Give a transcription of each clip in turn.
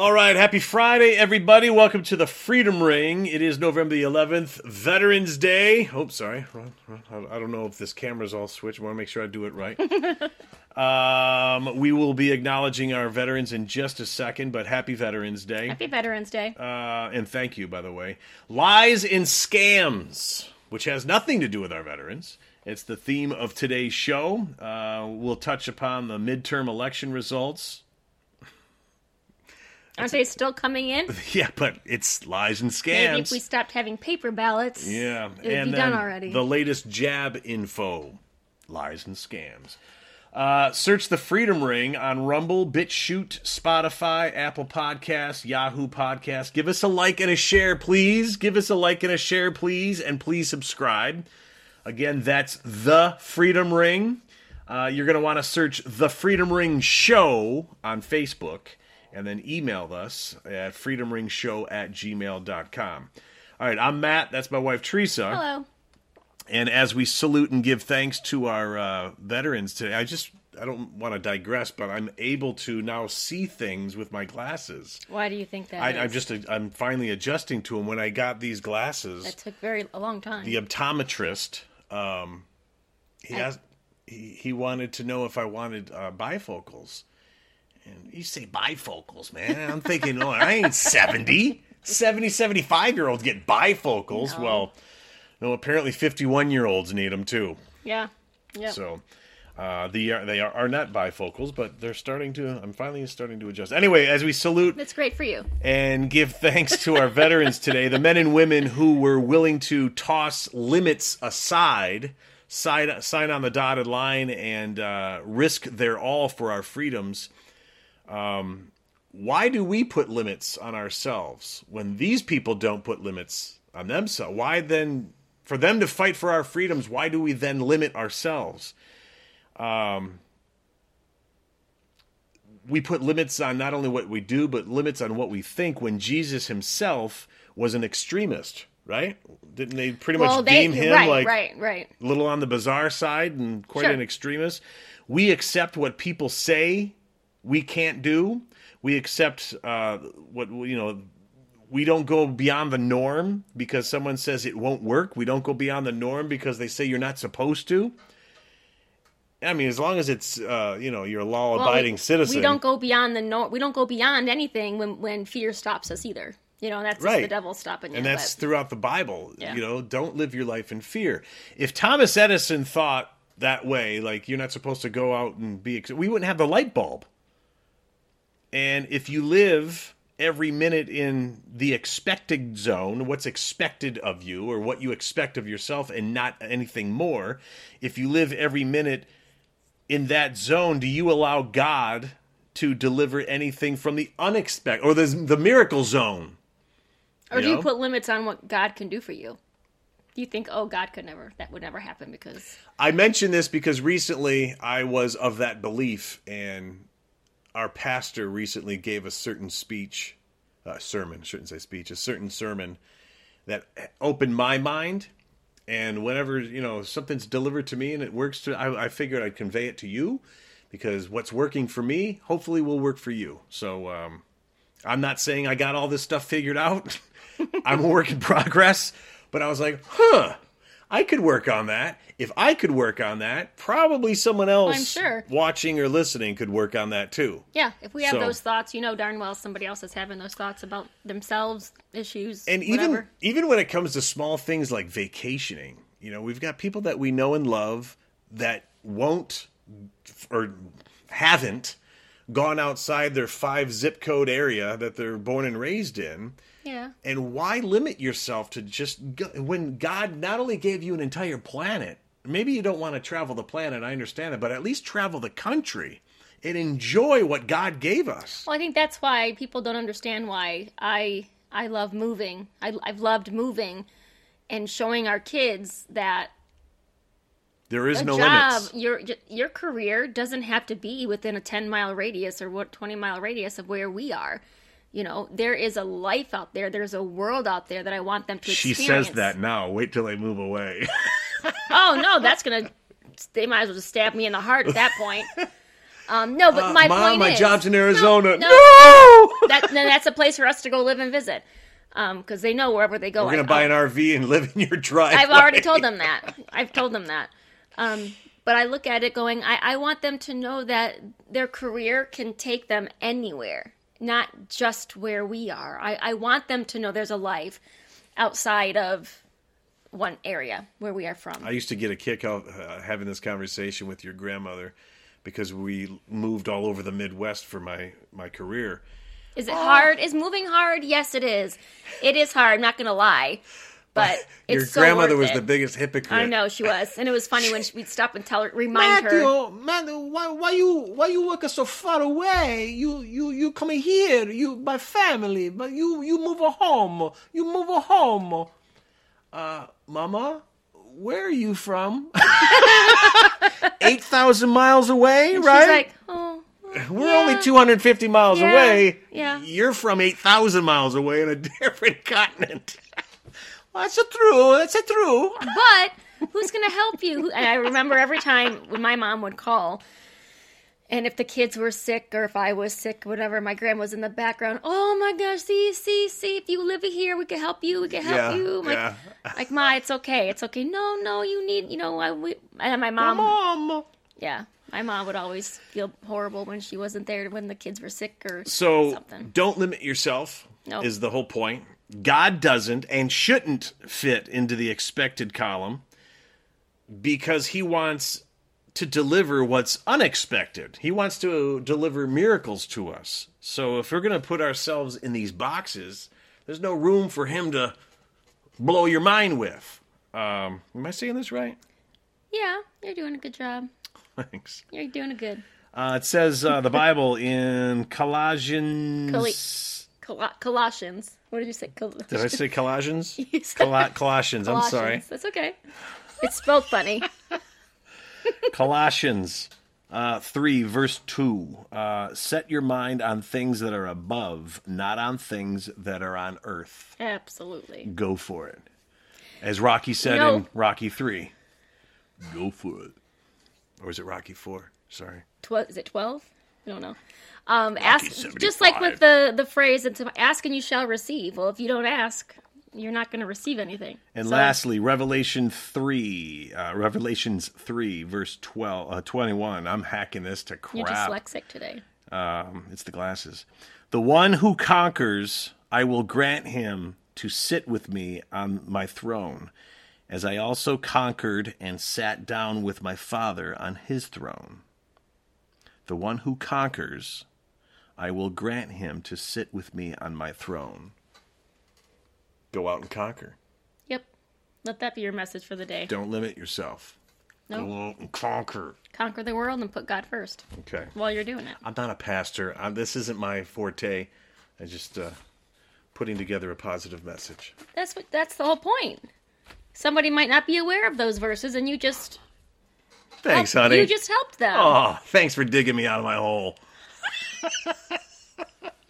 All right, happy Friday, everybody. Welcome to the Freedom Ring. It is November the 11th, Veterans Day. Oh, sorry. I don't know if this camera's all switched. I want to make sure I do it right. um, we will be acknowledging our veterans in just a second, but happy Veterans Day. Happy Veterans Day. Uh, and thank you, by the way. Lies and scams, which has nothing to do with our veterans. It's the theme of today's show. Uh, we'll touch upon the midterm election results. Aren't they still coming in? Yeah, but it's lies and scams. Maybe if we stopped having paper ballots, yeah, it would and be done already. The latest jab info, lies and scams. Uh, search the Freedom Ring on Rumble, BitChute, Spotify, Apple Podcasts, Yahoo Podcasts. Give us a like and a share, please. Give us a like and a share, please, and please subscribe. Again, that's the Freedom Ring. Uh, you're going to want to search the Freedom Ring Show on Facebook and then email us at freedomringshow at gmail.com. All right, I'm Matt. That's my wife, Teresa. Hello. And as we salute and give thanks to our uh, veterans today, I just I don't want to digress, but I'm able to now see things with my glasses. Why do you think that? I? I'm just I'm finally adjusting to them. When I got these glasses, That took very a long time. the optometrist, um, he I- asked, he, he wanted to know if I wanted uh, bifocals. And you say bifocals, man. I'm thinking, oh, I ain't 70. 70, 75 year olds get bifocals. No. Well, no, apparently 51 year olds need them too. yeah. Yeah. So uh, the they are, are not bifocals, but they're starting to. I'm finally starting to adjust. Anyway, as we salute That's great for you. and give thanks to our veterans today, the men and women who were willing to toss limits aside, sign, sign on the dotted line, and uh, risk their all for our freedoms. Um, why do we put limits on ourselves when these people don't put limits on themselves? Why then, for them to fight for our freedoms, why do we then limit ourselves? Um, we put limits on not only what we do, but limits on what we think when Jesus himself was an extremist, right? Didn't they pretty well, much they deem him right, like right, right. a little on the bizarre side and quite Sure. an extremist? We accept what people say we can't do. We accept uh, what, you know, we don't go beyond the norm because someone says it won't work. We don't go beyond the norm because they say you're not supposed to. I mean, as long as it's uh, you know you're a law-abiding we, citizen, We don't go beyond the norm. We don't go beyond anything when when fear stops us either. You know, that's Right. the devil stopping you. and that's but- throughout the Bible. Yeah. You know, don't live your life in fear. If Thomas Edison thought that way, like you're not supposed to go out and be, we wouldn't have the light bulb. And if you live every minute in the expected zone, what's expected of you or what you expect of yourself and not anything more, if you live every minute in that zone, do you allow God to deliver anything from the unexpected or the, the miracle zone? or you do you put limits on what God can do for you? Do you think, oh, God could never, that would never happen because I mention this because recently I was of that belief, and our pastor recently gave a certain speech, uh, sermon, shouldn't say speech, a certain sermon that opened my mind. And whenever you know something's delivered to me and it works, to I, I figured I'd convey it to you because what's working for me hopefully will work for you. So um, I'm not saying I got all this stuff figured out. I'm a work in progress, but I was like, huh, I could work on that. If I could work on that, probably someone else I'm sure. watching or listening could work on that too. yeah, if we have So- those thoughts, you know darn well somebody else is having those thoughts about themselves, issues, And even even when it comes to small things like vacationing, you know, we've got people that we know and love that won't or haven't gone outside their five zip code area that they're born and raised in. Yeah. And why limit yourself to just when God not only gave you an entire planet, maybe you don't want to travel the planet, I understand that, but at least travel the country and enjoy what God gave us. Well, I think that's why people don't understand why I I love moving. I, I've loved moving and showing our kids that There is a no job, limits. your your career doesn't have to be within a ten mile radius or what twenty mile radius of where we are. You know, there is a life out there. There's a world out there that I want them to She experience. says that now. Wait till they move away. Oh no, that's gonna. They might as well just stab me in the heart at that point. Um, no, but my Uh, Mom, point my is, job's in Arizona. no. no! that then that's a place for us to go live and visit. Because they know wherever they go. We're gonna I- buy an RV and live in your driveway. I've already told them that. I've told them that. Um, but I look at it going, I, I want them to know that their career can take them anywhere, not just where we are. I, I want them to know there's a life outside of one area where we are from. I used to get a kick out uh, having this conversation with your grandmother because we moved all over the Midwest for my my career. Is it hard? Is moving hard? Yes, it is. It is hard. I'm not going to lie. But it's your so grandmother was it. the biggest hypocrite. I know she was, and it was funny when she, we'd stop and tell her, remind her. Matthew, Matthew, why, why you, why you working so far away? You, you, you coming here? You, my family, but you, you move a home. You move a home. Uh, Mama, where are you from? Eight thousand miles away, right? She's like, oh, We're Yeah. only 250 miles Yeah, away. yeah. You're from 8,000 miles away in a different continent. That's a true. That's a true. but who's going to help you? And I remember every time when my mom would call, and if the kids were sick or if I was sick, whatever, my grandma was in the background. Oh my gosh, see, see, see, if you live here, we can help you. We can help Yeah, you. I'm like, yeah. like, Ma, it's okay. It's okay. No, no, you need, you know, I, we, and my mom, Mom. yeah, my mom would always feel horrible when she wasn't there when the kids were sick or So something. don't limit yourself, Nope. is the whole point. God doesn't and shouldn't fit into the expected column because he wants to deliver what's unexpected. He wants to deliver miracles to us. So if we're going to put ourselves in these boxes, there's no room for him to blow your mind with. Um, am I saying this right? Yeah, you're doing a good job. Thanks. You're doing a good. Uh, it says uh, the Bible in Colossians. Col- Colossians. What did you say? Col- Did I say Colossians? Col- Colossians. I'm sorry. That's okay. It's spelled funny. Colossians uh, 3, verse 2. Uh, Set your mind on things that are above, not on things that are on earth. Absolutely. Go for it. As Rocky said No. in Rocky 3. Go for it. Or is it Rocky 4? Sorry. Tw- is it 12? I don't know. Um, ask just like with the the phrase it's ask and you shall receive. Well, if you don't ask, you're not going to receive anything. And So, lastly, Revelation 3, uh, Revelations 3, verse 12, uh, 21. I'm hacking this to crap. you're dyslexic today. Um, it's the glasses. The one who conquers, I will grant him to sit with me on my throne, as I also conquered and sat down with my Father on his throne. The one who conquers, I will grant him to sit with me on my throne. Go out and conquer. Yep. Let that be your message for the day. Don't limit yourself. No. Go out and conquer. Conquer the world and put God first Okay. while you're doing it. I'm not a pastor. i this isn't my forte. I'm just uh, putting together a positive message. That's what. That's the whole point. Somebody might not be aware of those verses, and you just Thanks, honey. You just helped them. oh, thanks for digging me out of my hole.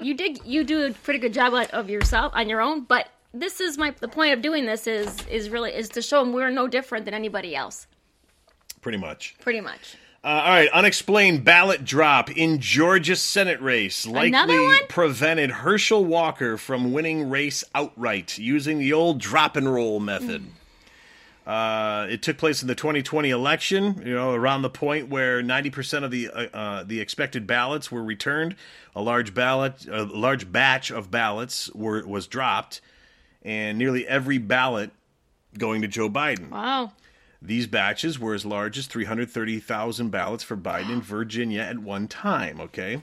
you did you do a pretty good job of yourself on your own but this is my the point of doing this is is really is to show them we're no different than anybody else Pretty much. pretty much Uh, all right, unexplained ballot drop in Georgia Senate race likely prevented Herschel Walker from winning race outright using the old drop and roll method. Uh, it took place in the 2020 election, you know, around the point where 90% of the uh, uh, the expected ballots were returned. A large ballot, a large batch of ballots were was dropped, and nearly every ballot going to Joe Biden. wow These batches were as large as 330,000 ballots for Biden in Virginia at one time, okay?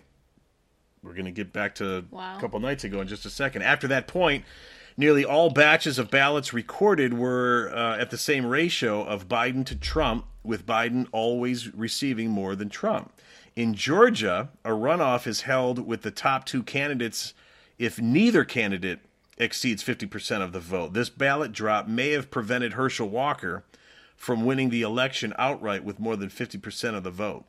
We're going to get back to Wow. a couple nights ago in just a second. After that point, nearly all batches of ballots recorded were uh, at the same ratio of Biden to Trump, with Biden always receiving more than Trump. In Georgia, a runoff is held with the top two candidates if neither candidate exceeds 50% of the vote. This ballot drop may have prevented Herschel Walker from winning the election outright with more than 50% of the vote.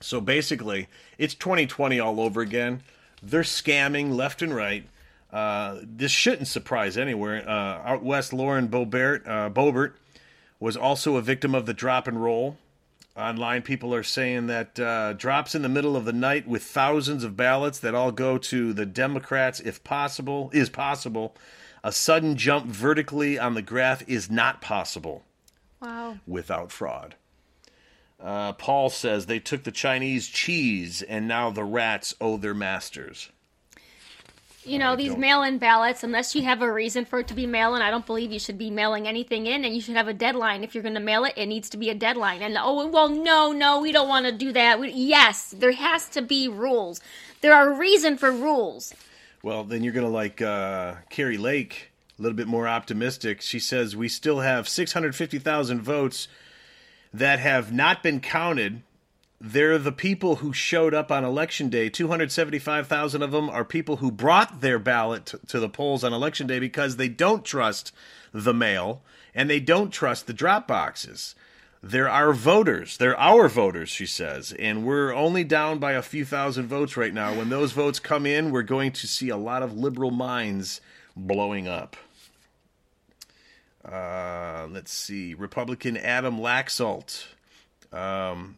So basically, it's 2020 all over again. They're scamming left and right. Uh, this shouldn't surprise anywhere. Uh, out west, Lauren Boebert, uh, Boebert was also a victim of the drop and roll. Online, people are saying that uh, drops in the middle of the night with thousands of ballots that all go to the Democrats, if possible, is possible. A sudden jump vertically on the graph is not possible Wow. without fraud. Uh, Paul says they took the Chinese cheese and now the rats owe their masters. You know, I these don't- mail in ballots, unless you have a reason for it to be mail in, I don't believe you should be mailing anything in, and you should have a deadline. If you're going to mail it, it needs to be a deadline. And oh, well, no, no, we don't want to do that. We, yes, there has to be rules. There are a reason for rules. Well, then you're going to like uh, Kari Lake, a little bit more optimistic. She says we still have 650,000 votes that have not been counted. They're the people who showed up on election day. 275,000 of them are people who brought their ballot to the polls on election day because they don't trust the mail and they don't trust the drop boxes. They're our voters. They're our voters, she says. And we're only down by a few thousand votes right now. When those votes come in, we're going to see a lot of liberal minds blowing up. Uh, let's see. Republican Adam Laxalt, um,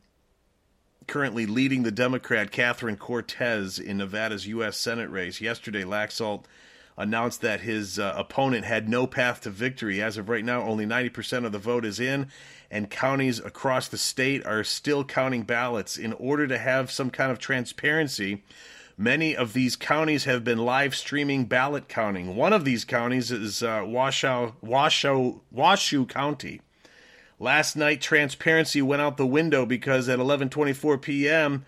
currently leading the Democrat Catherine Cortez in Nevada's U.S. Senate race. Yesterday, Laxalt announced that his uh, opponent had no path to victory. As of right now, only 90% of the vote is in, and counties across the state are still counting ballots. In order to have some kind of transparency, many of these counties have been live streaming ballot counting. One of these counties is uh, Washoe, Washoe, Washoe County. Last night, transparency went out the window because at 11:24 p.m.,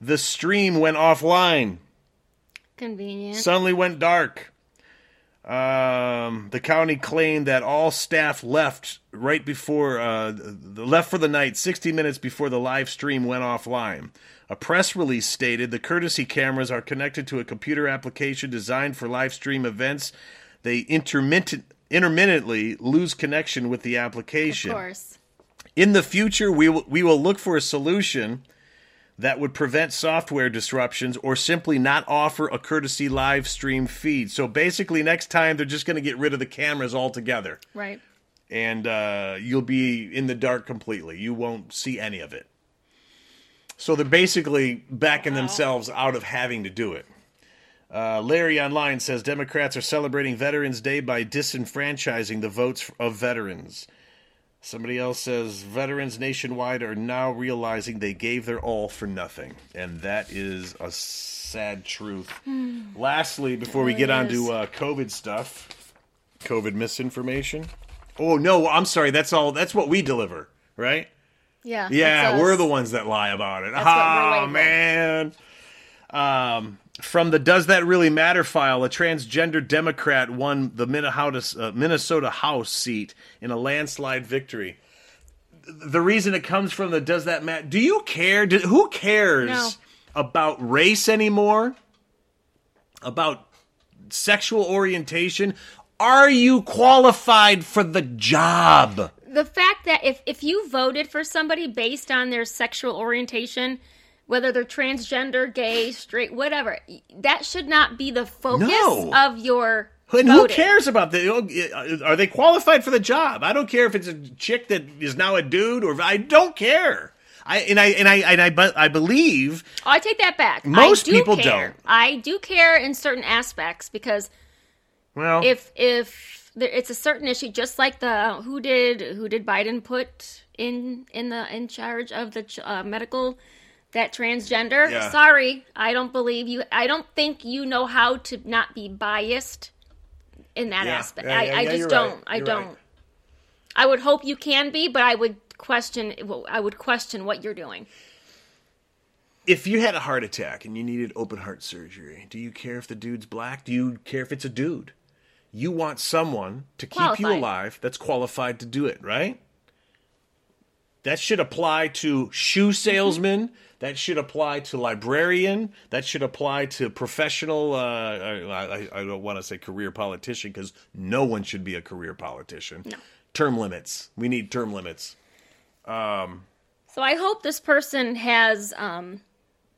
the stream went offline Convenient. suddenly went dark. Um, the county claimed that all staff left right before uh, left for the night, 60 minutes before the live stream went offline. A press release stated the courtesy cameras are connected to a computer application designed for live stream events. They intermittent intermittently lose connection with the application. of course. In the future, we will, we will look for a solution that would prevent software disruptions or simply not offer a courtesy live stream feed. So basically, next time they're just going to get rid of the cameras altogether, Right. and uh, you'll be in the dark completely. You won't see any of it. So they're basically backing themselves out of having to do it. Uh, Larry Online says Democrats are celebrating Veterans Day by disenfranchising the votes of veterans. Somebody else says veterans nationwide are now realizing they gave their all for nothing. And that is a sad truth. Lastly, before we get on to uh, COVID stuff, COVID misinformation. Oh, no, I'm sorry. That's all. That's what we deliver, right? Yeah. Yeah, we're the ones that lie about it. That's oh man. Um, from the "Does That Really Matter" file, a transgender Democrat won the Minnesota, uh, House seat in a landslide victory. The reason it comes from the "Does That Matter"? Do you care? Do, who cares No. about race anymore? About sexual orientation? Are you qualified for the job? the fact that if if you voted for somebody based on their sexual orientation whether they're transgender gay straight whatever that should not be the focus No. of your And who cares about the? Are they qualified for the job? I don't care if it's a chick that is now a dude, or I don't care. I and I and I and I but I believe Oh, I take that back. Most do people care. don't. I do care in certain aspects because well, if if there, it's a certain issue, just like the who did who did Biden put in in the in charge of the ch- uh, medical that transgender. Yeah. Sorry, I don't believe you. I don't think you know how to not be biased in that Yeah. aspect. Yeah, I, yeah, I yeah, just don't. right. I You're don't. right. I would hope you can be, but I would question. I would question what you're doing. if you had a heart attack and you needed open heart surgery, do you care if the dude's black? Do you care if it's a dude? You want someone to keep you alive that's qualified to do it, right? That should apply to shoe salesman. That should apply to librarian. That should apply to professional. Uh, I, I, I don't want to say career politician because no one should be a career politician. No. Term limits. We need term limits. So I hope this person has um,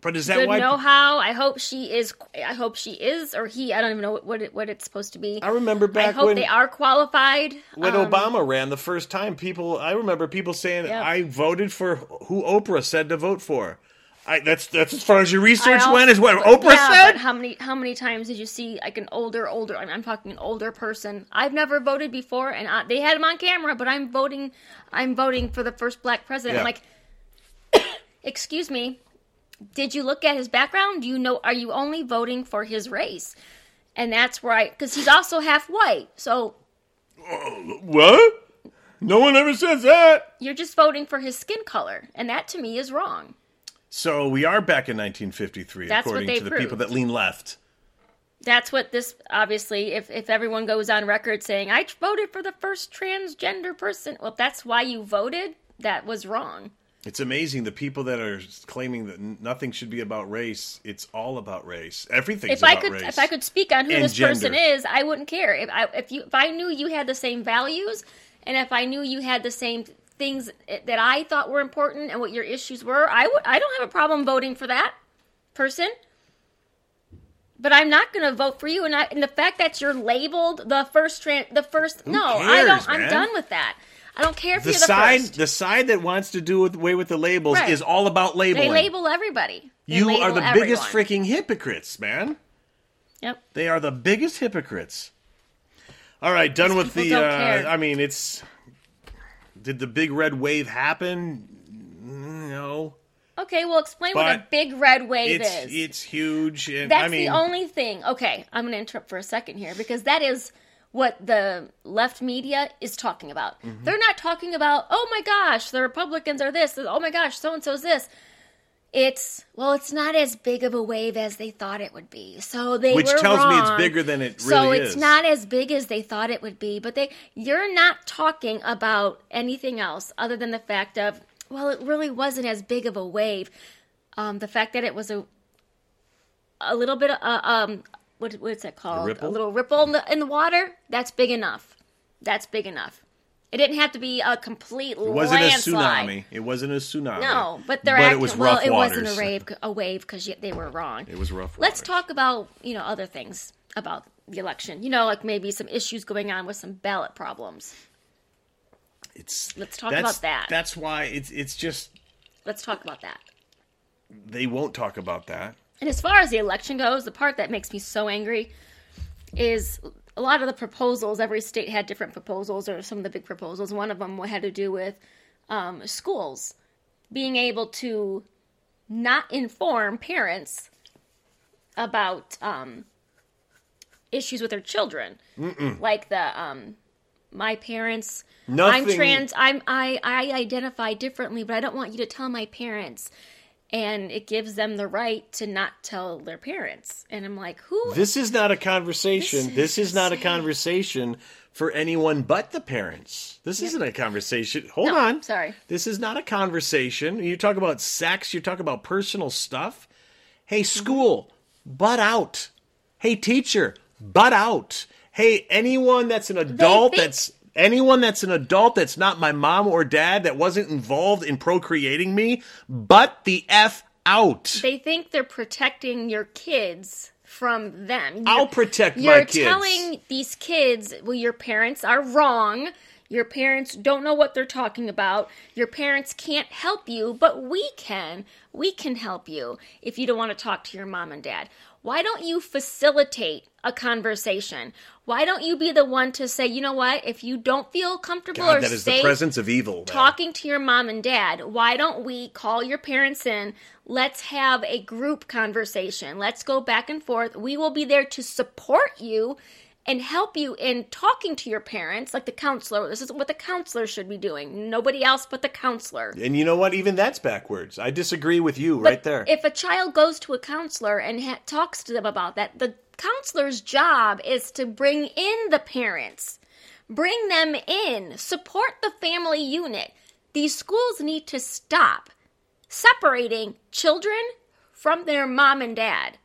But is that the why? know-how. I hope she is. I hope she is, or he. I don't even know what it, what it's supposed to be. I remember back. I hope when they are qualified. when Um, Obama ran the first time. People, I remember people saying, Yep. "I voted for who Oprah said to vote for." I, that's that's as far as your research I went. Is what also- Oprah yeah, said. But how many how many times did you see like an older older? I mean, I'm talking an older person. I've never voted before, and I, they had him on camera. But I'm voting. I'm voting for the first black president. I'm like, excuse me. Did you look at his background? Do you know? Are you only voting for his race? And that's right, because he's also half white. So uh, what? No one ever says that. you're just voting for his skin color, and that to me is wrong. So we are back in 1953, That's according to the people proved. that lean left. That's what this obviously. If if everyone goes on record saying I voted for the first transgender person, well, if that's why you voted. That was wrong. It's amazing the people that are claiming that nothing should be about race. It's all about race. Everything's If I could, race. if I could speak on who And this person is, I wouldn't care. If I if you if I knew you had the same values, and if I knew you had the same things that I thought were important and what your issues were, I would. I don't have a problem voting for that person. But I'm not going to vote for you, and, I, and the fact that you're labeled the first trans, the first, no, I don't. I'm done with that. I don't care if the you're the side, first. the side that wants to do away with the labels Right. is all about labeling. They label everybody. They you label are the everyone. biggest freaking hypocrites, man. Yep. They are the biggest hypocrites. All right, done with the. Uh. I mean, it's. Did the big red wave happen? No, Okay, well, explain what a big red wave it's is. it's huge. And, That's I mean, the only thing. Okay, I'm going to interrupt for a second here because that is what the left media is talking about. Mm-hmm. They're not talking about, oh my gosh, the Republicans are this. Oh my gosh, so and so's this. It's well, it's not as big of a wave as they thought it would be. So they Which were tells me it's bigger than it really is. So it's not as big as they thought it would be. But they, you're not talking about anything else other than the fact of, well, it really wasn't as big of a wave. Um, the fact that it was a a little bit of uh, um what what's that called? ripple? little ripple in the, in the water. That's big enough. That's big enough. It didn't have to be a complete It wasn't landslide. a tsunami. It wasn't a tsunami. No, but they're but acting, it was well. rough It waters. wasn't a wave, a wave because they were wrong. It was rough. Let's waters. talk about you know other things about the election. You know, like maybe some issues going on with some ballot problems. It's Let's talk about that. That's why it's it's just Let's talk about that. they won't talk about that. And as far as the election goes, the part that makes me so angry is a lot of the proposals. Every state had different proposals, or some of the big proposals. One of them had to do with um, schools being able to not inform parents about um, issues with their children, like the um, my parents. I'm trans. I'm I I identify differently, but I don't want you to tell my parents. And it gives them the right to not tell their parents. And I'm like, who? This is not a conversation. This This, is is not a conversation for anyone but the parents. This isn't a conversation. Hold No, on. sorry. This is not a conversation. You talk about sex, you talk about personal stuff. Hey, mm-hmm. school, butt out. Hey, teacher, butt out. Hey, anyone that's an adult think- that's anyone that's an adult that's not my mom or dad that wasn't involved in procreating me, butt the F out. they think they're protecting your kids from them. I'll You're- protect You're telling these kids, well, your parents are wrong. Your parents don't know what they're talking about. Your parents can't help you, but we can. We can help you if you don't want to talk to your mom and dad. Why don't you facilitate a conversation? Why don't you be the one to say, you know what, if you don't feel comfortable or God, that is the safe presence of evil. man. talking to your mom and dad, why don't we call your parents in? Let's have a group conversation. Let's go back and forth. We will be there to support you and help you in talking to your parents, like the counselor. This is what the counselor should be doing. Nobody else but the counselor. And you know what? Even that's backwards. I disagree with you But right there. If a child goes to a counselor and ha- talks to them about that, the counselor's job is to bring in the parents, bring them in, support the family unit. These schools need to stop separating children from their mom and dad.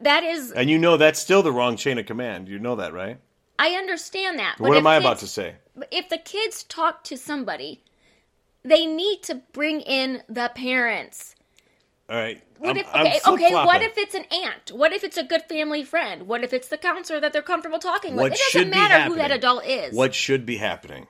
That is, and you know that's still the wrong chain of command. You know that, right? I understand that. what am I about to say? if the kids talk to somebody, they need to bring in the parents. All right. What I'm- if okay, okay, what if it's an aunt? What if it's a good family friend? What if it's the counselor that they're comfortable talking with? It doesn't matter who that adult is. What should be happening?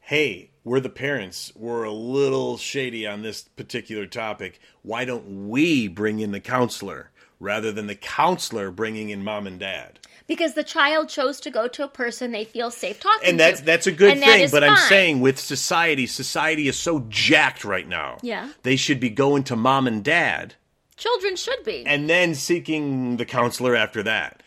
Hey, we're the parents. We're a little shady on this particular topic. Why don't we bring in the counselor rather than the counselor bringing in mom and dad? Because the child chose to go to a person they feel safe talking to. And that's to. that's a good And thing, but I'm saying with society, society is so jacked right now. Yeah. They should be going to mom and dad children should be. and then seeking the counselor after that.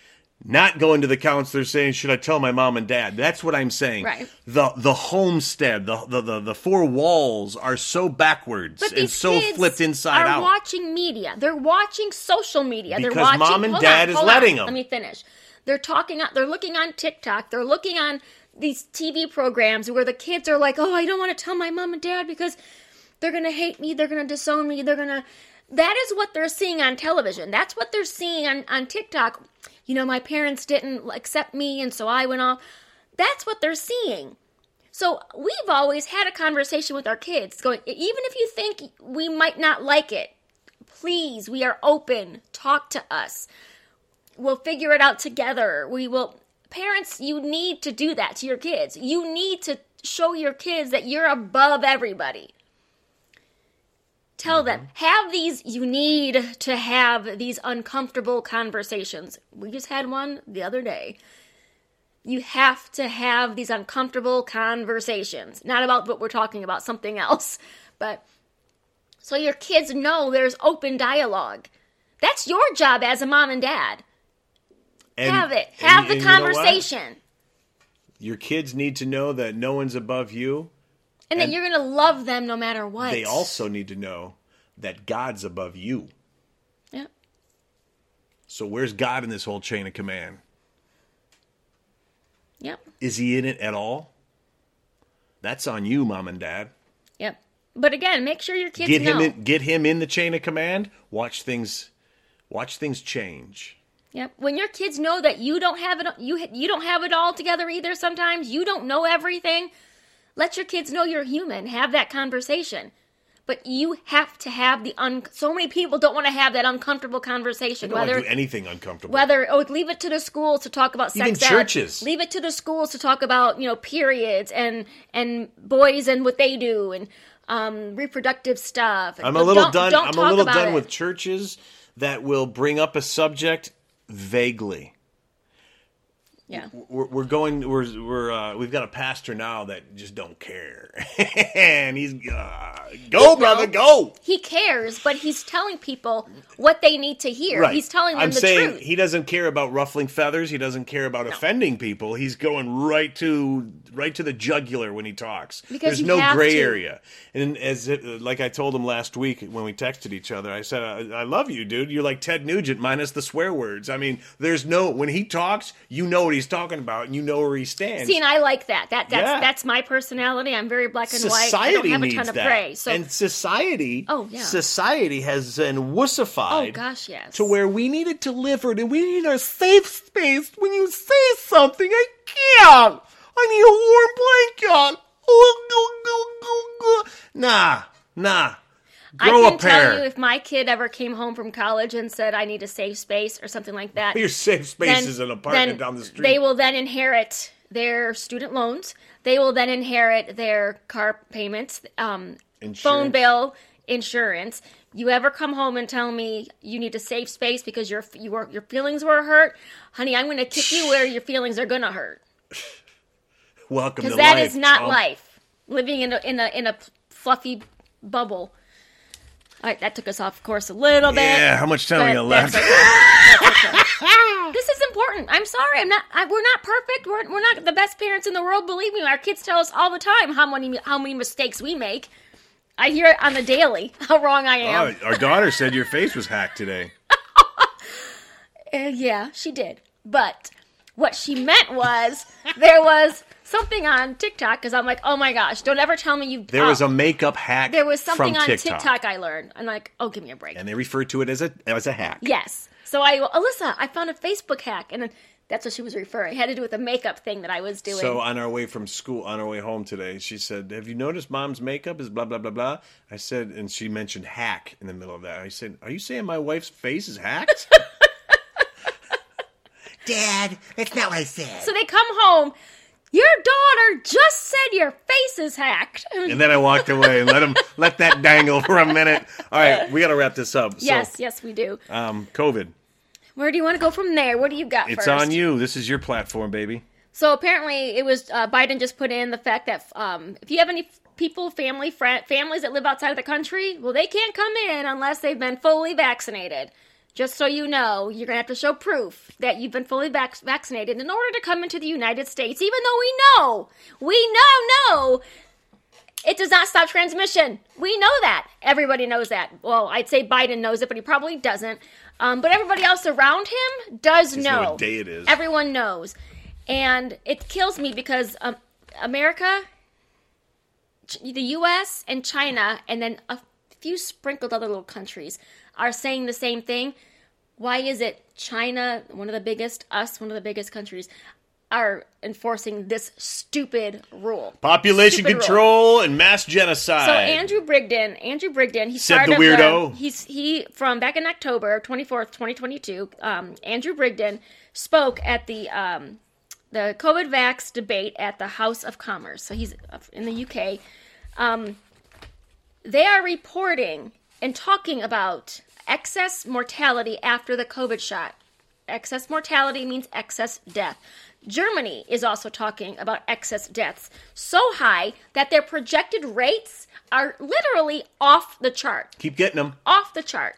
Not going to the counselor saying, "Should I tell my mom and dad?" That's what I'm saying. Right. The the homestead, the the the, the four walls are so backwards But and so flipped inside out. are out. watching media. They're watching social media. They're Because watching. mom and dad on, is letting them Let me finish. They're talking. They're looking on TikTok. They're looking on these TV programs where the kids are like, "Oh, I don't want to tell my mom and dad because they're gonna hate me. They're gonna disown me. They're gonna." That is what they're seeing on television. That's what they're seeing on on TikTok. You know, my parents didn't accept me, and so I went off. That's what they're seeing. So we've always had a conversation with our kids going, even if you think we might not like it, please, we are open. Talk to us. We'll figure it out together. We will. Parents, you need to do that to your kids. You need to show your kids that you're above everybody. Tell them, mm-hmm. have these, you need to have these uncomfortable conversations. We just had one the other day. You have to have these uncomfortable conversations. Not about what we're talking about something else. But so your kids know there's open dialogue. That's your job as a mom and dad. And- have it. and- have the and you know conversation. Your kids need to know that no one's above you. And, that you're gonna love them no matter what They also need to know that God's above you. yeah So where's God in this whole chain of command? yep Is he in it at all? That's on you, mom and dad. yep but again make sure your kids Get know him in, get him in the chain of command. Watch things watch things change. Yep. When your kids know that you don't have it, you you don't have it all together either. Sometimes you don't know everything. Let your kids know you're human. Have that conversation. But you have to have the un. So many people don't want to have that uncomfortable conversation. I don't want Whether to do anything uncomfortable. whether oh leave it to the schools to talk about sex Even ed. churches. leave it to the schools to talk about you know periods and and boys and what they do and um, reproductive stuff. I'm a little don't- done. don't I'm a little done it. with churches that will bring up a subject vaguely. Yeah. We're, we're going. We're we're uh, we've got a pastor now that just don't care, and he's uh, go brother go. he cares, but he's telling people what they need to hear. Right. He's telling them I'm the saying truth. he doesn't care about ruffling feathers. He doesn't care about offending people. He's going right to right to the jugular when he talks. Because There's no gray to. area. And as it, like I told him last week when we texted each other, I said, I, "I love you, dude. You're like Ted Nugent minus the swear words. I mean, there's no when he talks, you know what he's talking about, and you know where he stands. See, and I like that. That that's Yeah. that's my personality. I'm very black and white. I Society don't have a needs ton of that, gray. So and society, Oh, yeah. society has been wussified oh gosh, yes. to where we need it delivered and we need our safe space. When you say something, I can't. I need a warm blanket. Oh, nah, nah. I can tell you if my kid ever came home from college and said I need a safe space or something like that. Your safe space then- is an apartment down the street. They will then inherit their student loans. They will then inherit their car payments, um, phone bill, insurance. You ever come home and tell me you need a safe space because your your your feelings were hurt, honey? I'm going to kick you where your feelings are going to hurt Welcome to because that life, is not chump. life. Living in a in a in a fluffy bubble. All right, that took us off course a little bit. Yeah, how much time we got left? okay. this is important. I'm sorry. I'm not. I, we're not perfect. We're, we're not the best parents in the world. Believe me, our kids tell us all the time how many how many mistakes we make. I hear it on the daily how wrong I am. Oh, our daughter said your face was hacked today. Uh, yeah, she did. But what she meant was there was something on TikTok because I'm like, oh my gosh, don't ever tell me you. There was oh, a makeup hack. there was something from on TikTok, TikTok I learned. I'm like, oh, give me a break. and they refer to it as a as a hack. Yes. So I, Alyssa, I found a Facebook hack, and That's what she was referring. It had to do with the makeup thing that I was doing. So on our way from school, on our way home today, she said, "Have you noticed mom's makeup is blah blah blah blah?" I said, and she mentioned hack in the middle of that. I said, "Are you saying my wife's face is hacked?" Dad, that's not what I said. So they come home. Your daughter just said your face is hacked. and then I walked away and let him let that dangle for a minute. All right, we got to wrap this up. So, yes, yes, we do. um, COVID, Where do you want to go from there? What do you got it's first? on you. This is your platform, baby. So apparently, it was uh, Biden just put in the fact that um, if you have any people, family, friend, families that live outside of the country, well, they can't come in unless they've been fully vaccinated. Just so you know, you're gonna have to show proof that you've been fully vac- vaccinated in order to come into the United States. Even though we know, we know, know it does not stop transmission. We know that. Everybody knows that. Well, I'd say Biden knows it, but he probably doesn't. Um, but everybody else around him does know know. day it is. Everyone knows. And it kills me because um, America, Ch- the US, and China, and then a few sprinkled other little countries are saying the same thing. Why is it China, one of the biggest, us, one of the biggest countries, are enforcing this stupid rule? Population Stupid rule. control and mass genocide. So Andrew Bridgen, Andrew Bridgen, he's Said the weirdo. he's he from back in October twenty fourth, twenty twenty two. Um, Andrew Bridgen spoke at the um, the COVID vax debate at the House of Commerce. So he's in the UK. Um, they are reporting and talking about excess mortality after the COVID shot. Excess mortality means excess death. Germany is also talking about excess deaths so high that their projected rates are literally off the chart. Keep getting them. Off the chart.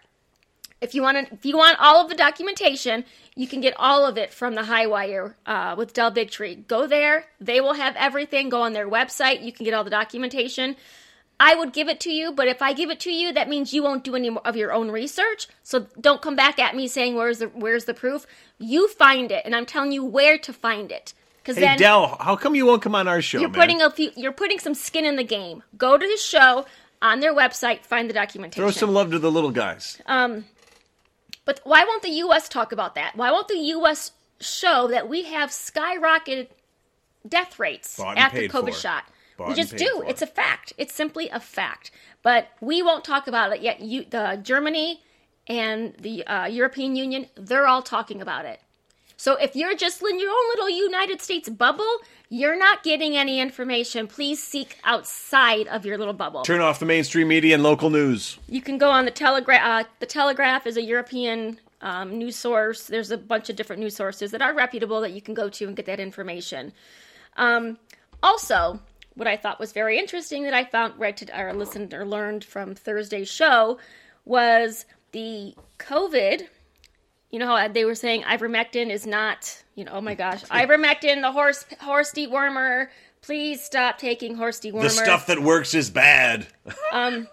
If you want to, if you want all of the documentation, you can get all of it from the Highwire uh, with Del Bigtree. Go there; they will have everything. Go on their website; you can get all the documentation. I would give it to you, but if I give it to you, that means you won't do any of your own research. So don't come back at me saying where's the where's the proof. You find it, and I'm telling you where to find it. Because Hey then Del, how come you won't come on our show, you're man? putting a few, you're putting some skin in the game. Go to his show on their website, find the documentation. Throw some love to the little guys. Um, But why won't the U.S. talk about that? Why won't the U.S. show that we have skyrocketed death rates Bought after COVID shot? We just do. for. It's a fact. It's simply a fact. But we won't talk about it yet. You, the Germany and the uh, European Union, they're all talking about it. So if you're just in your own little United States bubble, you're not getting any information. Please seek outside of your little bubble. Turn off the mainstream media and local news. You can go on the Telegraph. Uh, the Telegraph is a European um, news source. There's a bunch of different news sources that are reputable that you can go to and get that information. Um, also, what I thought was very interesting that I found, read, to, or listened, or learned from Thursday's show was the COVID. You know how they were saying ivermectin is not, you know, oh my gosh, ivermectin, the horse horse dewormer. Please stop taking horse dewormer. The stuff that works is bad. Um,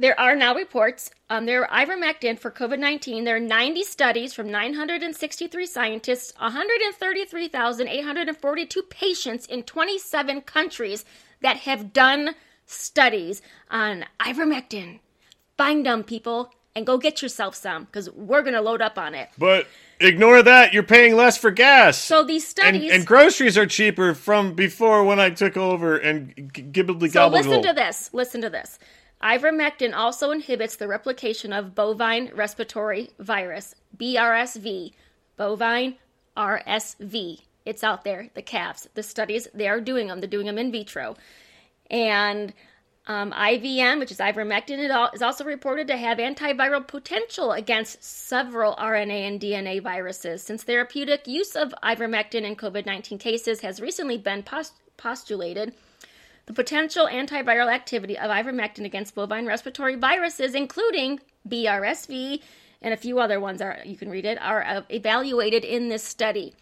There are now reports. Um, there are ivermectin for COVID 19. There are 90 studies from 963 scientists, 133,842 patients in 27 countries that have done studies on ivermectin. Find them, people, and go get yourself some because we're going to load up on it. But ignore that. You're paying less for gas. So these and, studies. and groceries are cheaper from before when I took over and g- gibbly So gobble. listen to this. Listen to this. Ivermectin also inhibits the replication of bovine respiratory virus, BRSV, bovine RSV. It's out there, the calves. The studies, they are doing them. They're doing them in vitro. And um, IVM, which is ivermectin, is also reported to have antiviral potential against several RNA and DNA viruses. Since therapeutic use of ivermectin in COVID 19 cases has recently been pos- postulated, the potential antiviral activity of ivermectin against bovine respiratory viruses, including BRSV and a few other ones, are you can read it, are uh, evaluated in this study.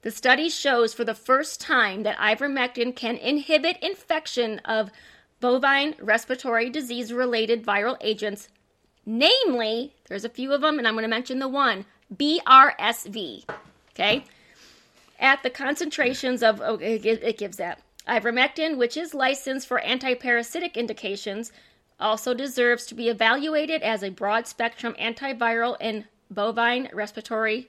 The study shows for the first time that ivermectin can inhibit infection of bovine respiratory disease related viral agents, namely, there's a few of them, and I'm going to mention the one BRSV. Okay? At the concentrations of, oh, it gives that. Ivermectin, which is licensed for antiparasitic indications, also deserves to be evaluated as a broad spectrum antiviral in bovine respiratory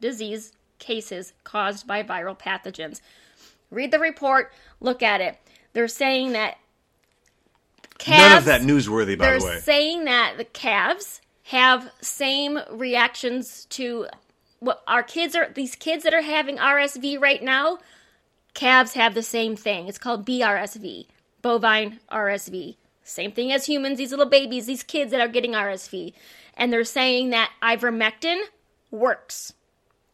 disease cases caused by viral pathogens. Read the report, look at it. They're saying that calves, None of that newsworthy, by the way. they're saying that the calves have same reactions to what our kids are these kids that are having RSV right now calves have the same thing it's called BRSV bovine RSV same thing as humans these little babies these kids that are getting RSV and they're saying that ivermectin works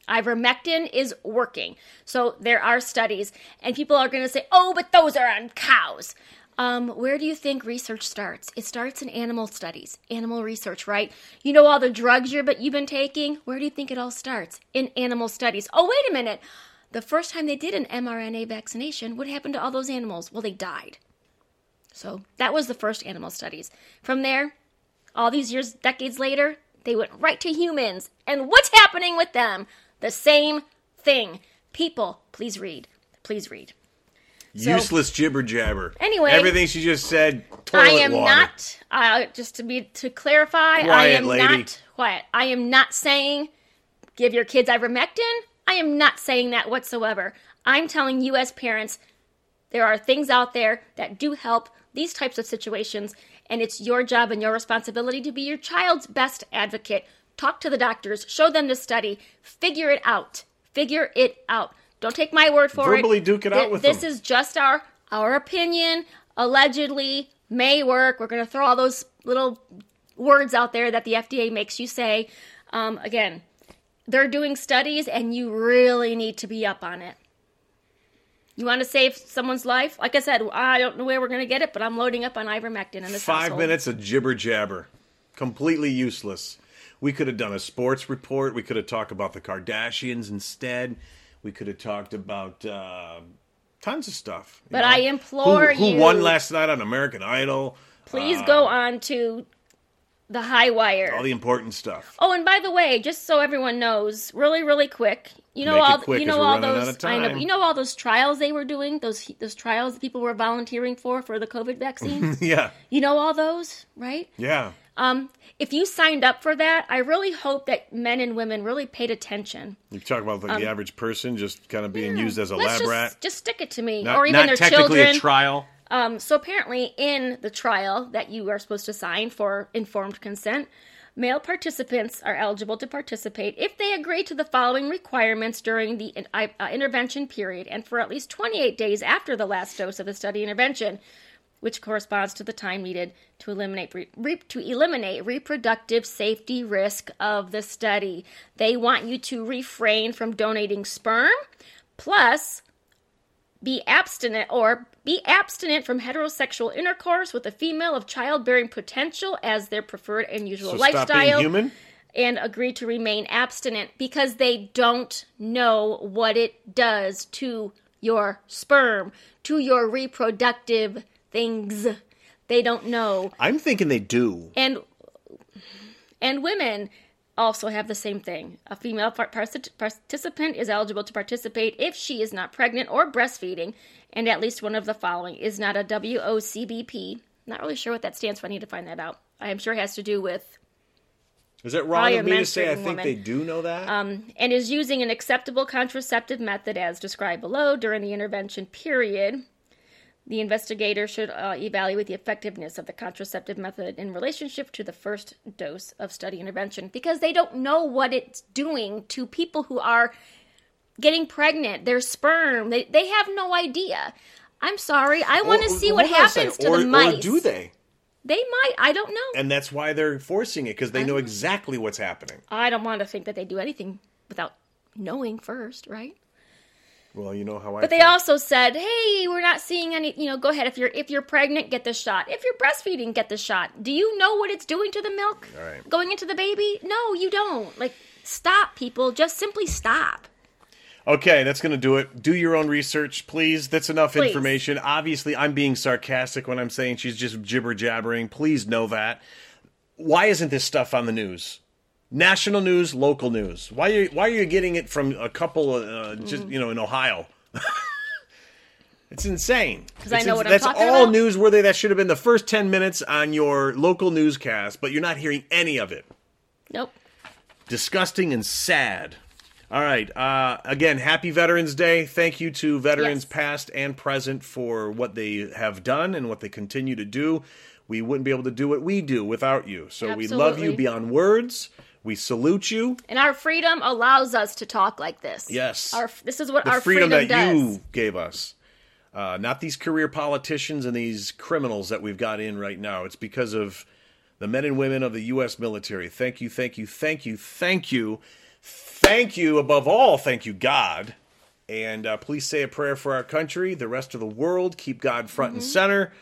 ivermectin is working so there are studies and people are going to say oh but those are on cows um, where do you think research starts? It starts in animal studies, animal research, right? You know all the drugs you're, but you've been taking. Where do you think it all starts? In animal studies. Oh, wait a minute. The first time they did an mRNA vaccination, what happened to all those animals? Well, they died. So that was the first animal studies. From there, all these years, decades later, they went right to humans. And what's happening with them? The same thing. People, please read. Please read. So- Useless jibber jabber. Anyway. everything she just said. I am water. not. Uh, just to be to clarify, I Quiet, am lady. not quiet. I am not saying give your kids ivermectin. I am not saying that whatsoever. I'm telling you as parents, there are things out there that do help these types of situations, and it's your job and your responsibility to be your child's best advocate. Talk to the doctors, show them the study, figure it out. Figure it out. Don't take my word for Verbally it. duke it out with This them. is just our our opinion. Allegedly may work. We're going to throw all those little words out there that the FDA makes you say. Um, again, they're doing studies, and you really need to be up on it. You want to save someone's life? Like I said, I don't know where we're going to get it, but I'm loading up on ivermectin in this Five household. minutes of jibber jabber. Completely useless. We could have done a sports report. We could have talked about the Kardashians instead. We could have talked about uh, tons of stuff. But know? I implore who, who you- won last night on American Idol. Please go on to the Highwire. All the important stuff. Oh, and by the way, just so everyone knows, really, really quick, you know Make all quick, you know all those of I know you know all those trials they were doing those those trials people were volunteering for for the COVID vaccine. yeah, you know all those, right? yeah. Um, if you signed up for that, I really hope that men and women really paid attention. You talk about like the average person just kind of being used as a Um, lab just, rat. Just stick it to me, Not, or even not their technically children. a trial. Um, so apparently, in the trial that you are supposed to sign for informed consent, male participants are eligible to participate if they agree to the following requirements during the uh, intervention period and for at least 28 days after the last dose of the study intervention, which corresponds to the time needed to eliminate re- to eliminate reproductive safety risk of the study. They want you to refrain from donating sperm, plus be abstinent or be abstinent from heterosexual intercourse with a female of childbearing potential as their preferred and usual So lifestyle and agree to remain abstinent because they don't know what it does to your sperm, to your reproductive things. They don't know. I'm thinking they do. And and women also have the same thing. A female par- participant is eligible to participate if she is not pregnant or breastfeeding, and at least one of the following is not a WOCBP. Not really sure what that stands for. I need to find that out. I am sure it has to do with Is it wrong of me to say I think woman. they do know that? Um, and is using an acceptable contraceptive method as described below during the intervention period. The investigator should uh, evaluate the effectiveness of the contraceptive method in relationship to the first dose of study intervention because they don't know what it's doing to people who are getting pregnant, their sperm. They, they have no idea. I'm sorry. I want to see what hold on a happens to or, the mice. Or do they? They might. I don't know. And that's why they're forcing it because they know exactly what's happening. I don't want to think that they do anything without knowing first, right? Well, you know how I. But they feel. also said, "Hey, we're not seeing any. You know, go ahead. If you're if you're pregnant, get the shot. If you're breastfeeding, get the shot. Do you know what it's doing to the milk right. going into the baby? No, you don't. Like, stop, people. Just simply stop. Okay, that's going to do it. Do your own research, please. That's enough Please. information. Obviously, I'm being sarcastic when I'm saying she's just jibber jabbering. Please know that. Why isn't this stuff on the news? National news, local news. Why are you, why are you getting it from a couple, uh, just you know, in Ohio? it's insane. 'Cause I It's know what I'm That's talking all about. newsworthy. That should have been the first ten minutes on your local newscast, but you're not hearing any of it Nope. disgusting and sad. All right. Uh, again, happy Veterans Day. Thank you to veterans Yes. past and present for what they have done and what they continue to do. We wouldn't be able to do what we do without you. So we love you Absolutely. beyond words. We salute you. And our freedom allows us to talk like this. Yes. Our, this is what The our freedom, freedom, that does. you gave us. Uh, not these career politicians and these criminals that we've got in right now. It's because of the men and women of the U.S. military. Thank you, thank you, thank you, thank you, thank you. Above all, thank you, God. And uh, please say a prayer for our country, the rest of the world. Keep God front Mm-hmm. and center,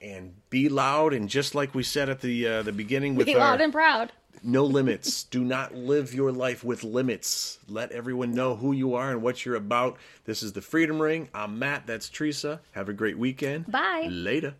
and be loud. And just like we said at the uh, the beginning with Be our, loud and proud. No limits. Do not live your life with limits. Let everyone know who you are and what you're about. This is the Freedom Ring. I'm Matt. That's Teresa. Have a great weekend. Bye. Later.